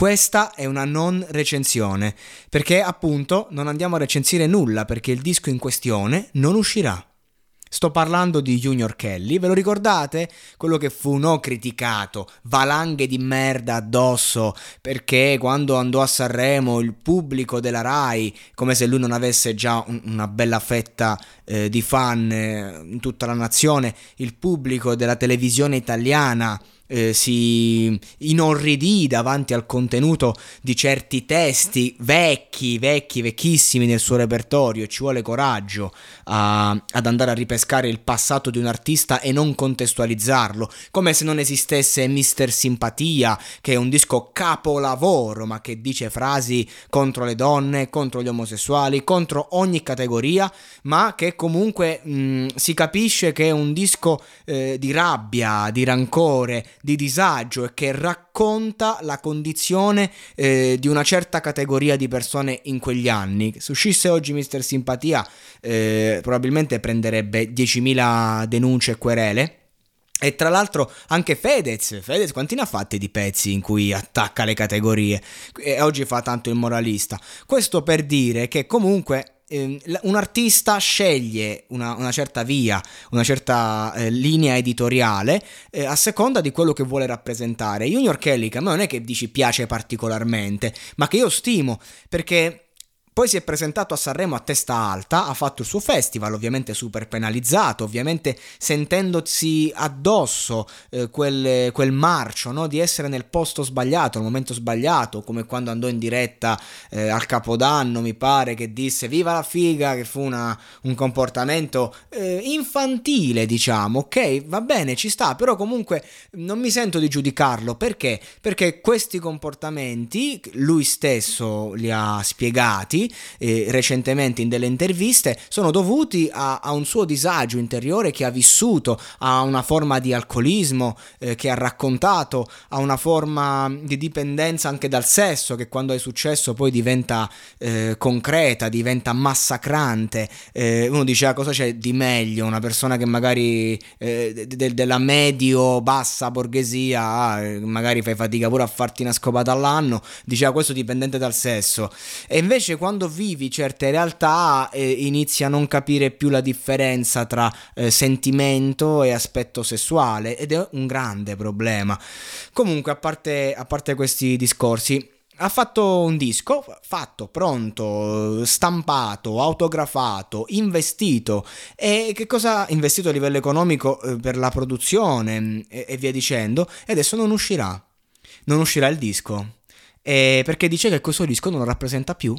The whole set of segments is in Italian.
Questa è una non recensione, perché appunto non andiamo a recensire nulla perché il disco in questione non uscirà. Sto parlando di Junior Kelly, ve lo ricordate? Quello che fu no criticato, valanghe di merda addosso, perché quando andò a Sanremo il pubblico della RAI, come se lui non avesse già un, una bella fetta eh, di fan eh, in tutta la nazione, il pubblico della televisione italiana eh, si inorridì davanti al contenuto di certi testi vecchi, vecchi, vecchissimi nel suo repertorio. Ci vuole coraggio a, ad andare a ripescare il passato di un artista e non contestualizzarlo, come se non esistesse Mister Simpatia, che è un disco capolavoro, ma che dice frasi contro le donne, contro gli omosessuali, contro ogni categoria, ma che comunque mh, si capisce che è un disco eh, di rabbia, di rancore, di disagio e che racconta la condizione eh, di una certa categoria di persone in quegli anni. Se uscisse oggi Mister Simpatia, eh, probabilmente prenderebbe 10.000 denunce e querele. E tra l'altro anche Fedez, Fedez quanti ne ha fatti di pezzi in cui attacca le categorie e oggi fa tanto il moralista. Questo per dire che comunque Ehm, un artista sceglie una, una, certa via, una certa eh, linea editoriale eh, a seconda di quello che vuole rappresentare. Junior Kelly, che a me non è che dici piace particolarmente, ma che io stimo perché poi si è presentato a Sanremo a testa alta, ha fatto il suo festival, ovviamente super penalizzato, ovviamente sentendosi addosso eh, quel, quel, marcio no? di essere nel posto sbagliato, al momento sbagliato, come quando andò in diretta eh, al Capodanno, mi pare, che disse viva la figa, che fu una, un comportamento eh, infantile, diciamo, ok, va bene, ci sta, però comunque non mi sento di giudicarlo, perché? Perché questi comportamenti, lui stesso li ha spiegati, eh, recentemente in delle interviste sono dovuti a, a, un suo disagio interiore che ha vissuto, a una forma di alcolismo eh, che ha raccontato, a una forma di dipendenza anche dal sesso che quando è successo poi diventa eh, concreta, diventa massacrante. Eh, uno dice ah, cosa c'è di meglio? Una persona che magari eh, de- della medio-bassa borghesia, ah, magari fai fatica pure a farti una scopata all'anno, diceva ah, questo dipendente dal sesso. E invece quando quando vivi certe realtà eh, inizi a non capire più la differenza tra eh, sentimento e aspetto sessuale ed è un grande problema. Comunque, a parte, a parte questi discorsi, ha fatto un disco fatto, pronto, stampato, autografato, investito e che cosa ha investito a livello economico eh, per la produzione e, e, via dicendo e adesso non uscirà. Non uscirà il disco. E perché dice che questo disco non lo rappresenta più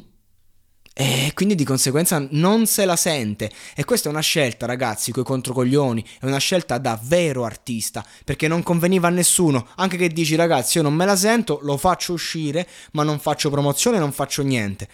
e quindi di conseguenza non se la sente. E questa è una scelta, ragazzi, coi controcoglioni. È una scelta da vero artista. Perché non conveniva a nessuno. Anche che dici, ragazzi, io non me la sento, lo faccio uscire, ma non faccio promozione, non faccio niente.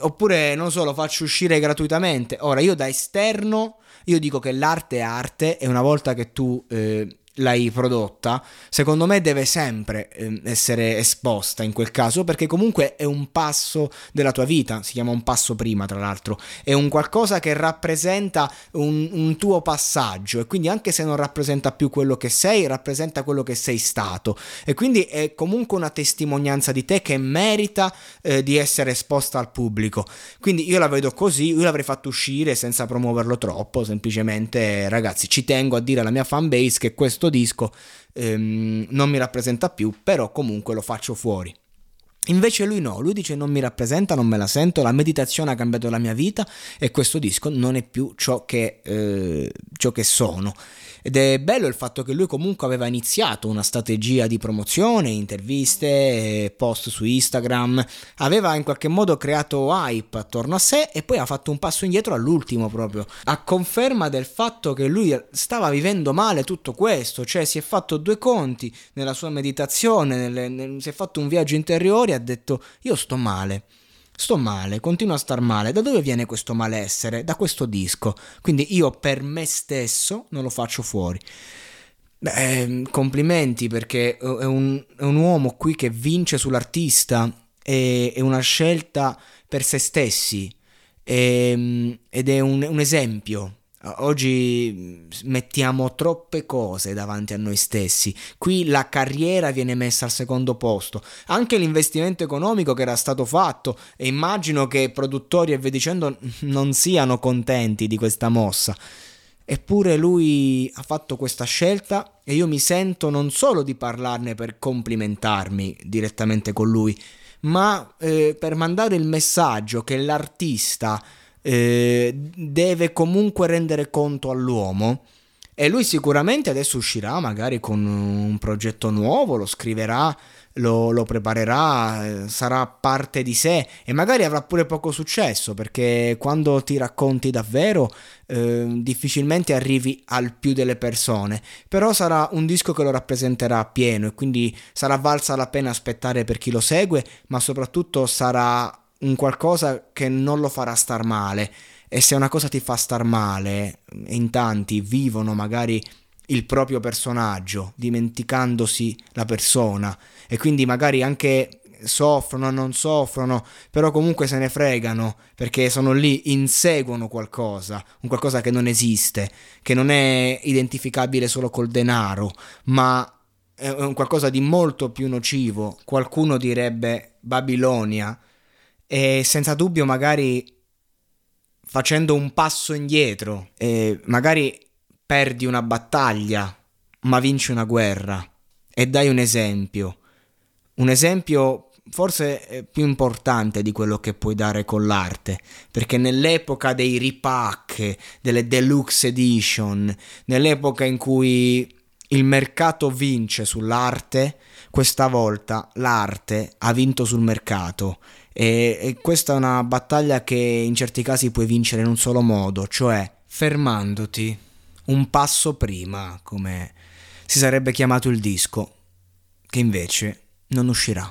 Oppure, non so, lo faccio uscire gratuitamente. Ora, io da esterno, io dico che l'arte è arte e una volta che tu... Eh, l'hai prodotta, secondo me deve sempre eh, essere esposta in quel caso perché comunque è un passo della tua vita, si chiama un passo prima tra l'altro, è un qualcosa che rappresenta un, un tuo passaggio e quindi anche se non rappresenta più quello che sei, rappresenta quello che sei stato e quindi è comunque una testimonianza di te che merita eh, di essere esposta al pubblico. Quindi io la vedo così, io l'avrei fatto uscire senza promuoverlo troppo, semplicemente ragazzi ci tengo a dire alla mia fanbase che questo disco ehm, non mi rappresenta più, però comunque lo faccio fuori. Invece lui no, lui dice non mi rappresenta, non me la sento, la meditazione ha cambiato la mia vita e questo disco non è più ciò che, eh, ciò che sono. Ed è bello il fatto che lui comunque aveva iniziato una strategia di promozione, interviste, post su Instagram, aveva in qualche modo creato hype attorno a sé e poi ha fatto un passo indietro all'ultimo proprio, a conferma del fatto che lui stava vivendo male tutto questo, cioè si è fatto due conti nella sua meditazione, nelle, nel, si è fatto un viaggio interiore ha detto io sto male. Sto male, continuo a star male. Da dove viene questo malessere? Da questo disco. Quindi io per me stesso non lo faccio fuori. Beh, ehm, complimenti perché è un, è un, uomo qui che vince sull'artista, è, è una scelta per se stessi è, ehm, ed è un, un esempio Oggi mettiamo troppe cose davanti a noi stessi. Qui la carriera viene messa al secondo posto. Anche l'investimento economico che era stato fatto e immagino che produttori e via dicendo non siano contenti di questa mossa. Eppure lui ha fatto questa scelta e io mi sento non solo di parlarne per complimentarmi direttamente con lui, ma eh, per mandare il messaggio che l'artista eh, deve comunque rendere conto all'uomo. E lui sicuramente adesso uscirà magari con un progetto nuovo, lo scriverà, lo, lo, preparerà, eh, sarà parte di sé e magari avrà pure poco successo perché quando ti racconti davvero eh, difficilmente arrivi al più delle persone, però sarà un disco che lo rappresenterà pieno e quindi sarà valsa la pena aspettare per chi lo segue, ma soprattutto sarà un qualcosa che non lo farà star male e se una cosa ti fa star male, in tanti vivono magari il proprio personaggio, dimenticandosi la persona e quindi magari anche soffrono, non soffrono, però comunque se ne fregano perché sono lì, inseguono qualcosa, un qualcosa che non esiste, che non è identificabile solo col denaro, ma è un qualcosa di molto più nocivo. Qualcuno direbbe Babilonia, e senza dubbio magari facendo un passo indietro e magari perdi una battaglia ma vinci una guerra. E dai un esempio. Un esempio forse più importante di quello che puoi dare con l'arte. Perché nell'epoca dei ripack delle deluxe edition nell'epoca in cui il mercato vince sull'arte questa volta l'arte ha vinto sul mercato e, e questa è una battaglia che in certi casi puoi vincere in un solo modo, cioè fermandoti un passo prima, come si sarebbe chiamato il disco, che invece non uscirà.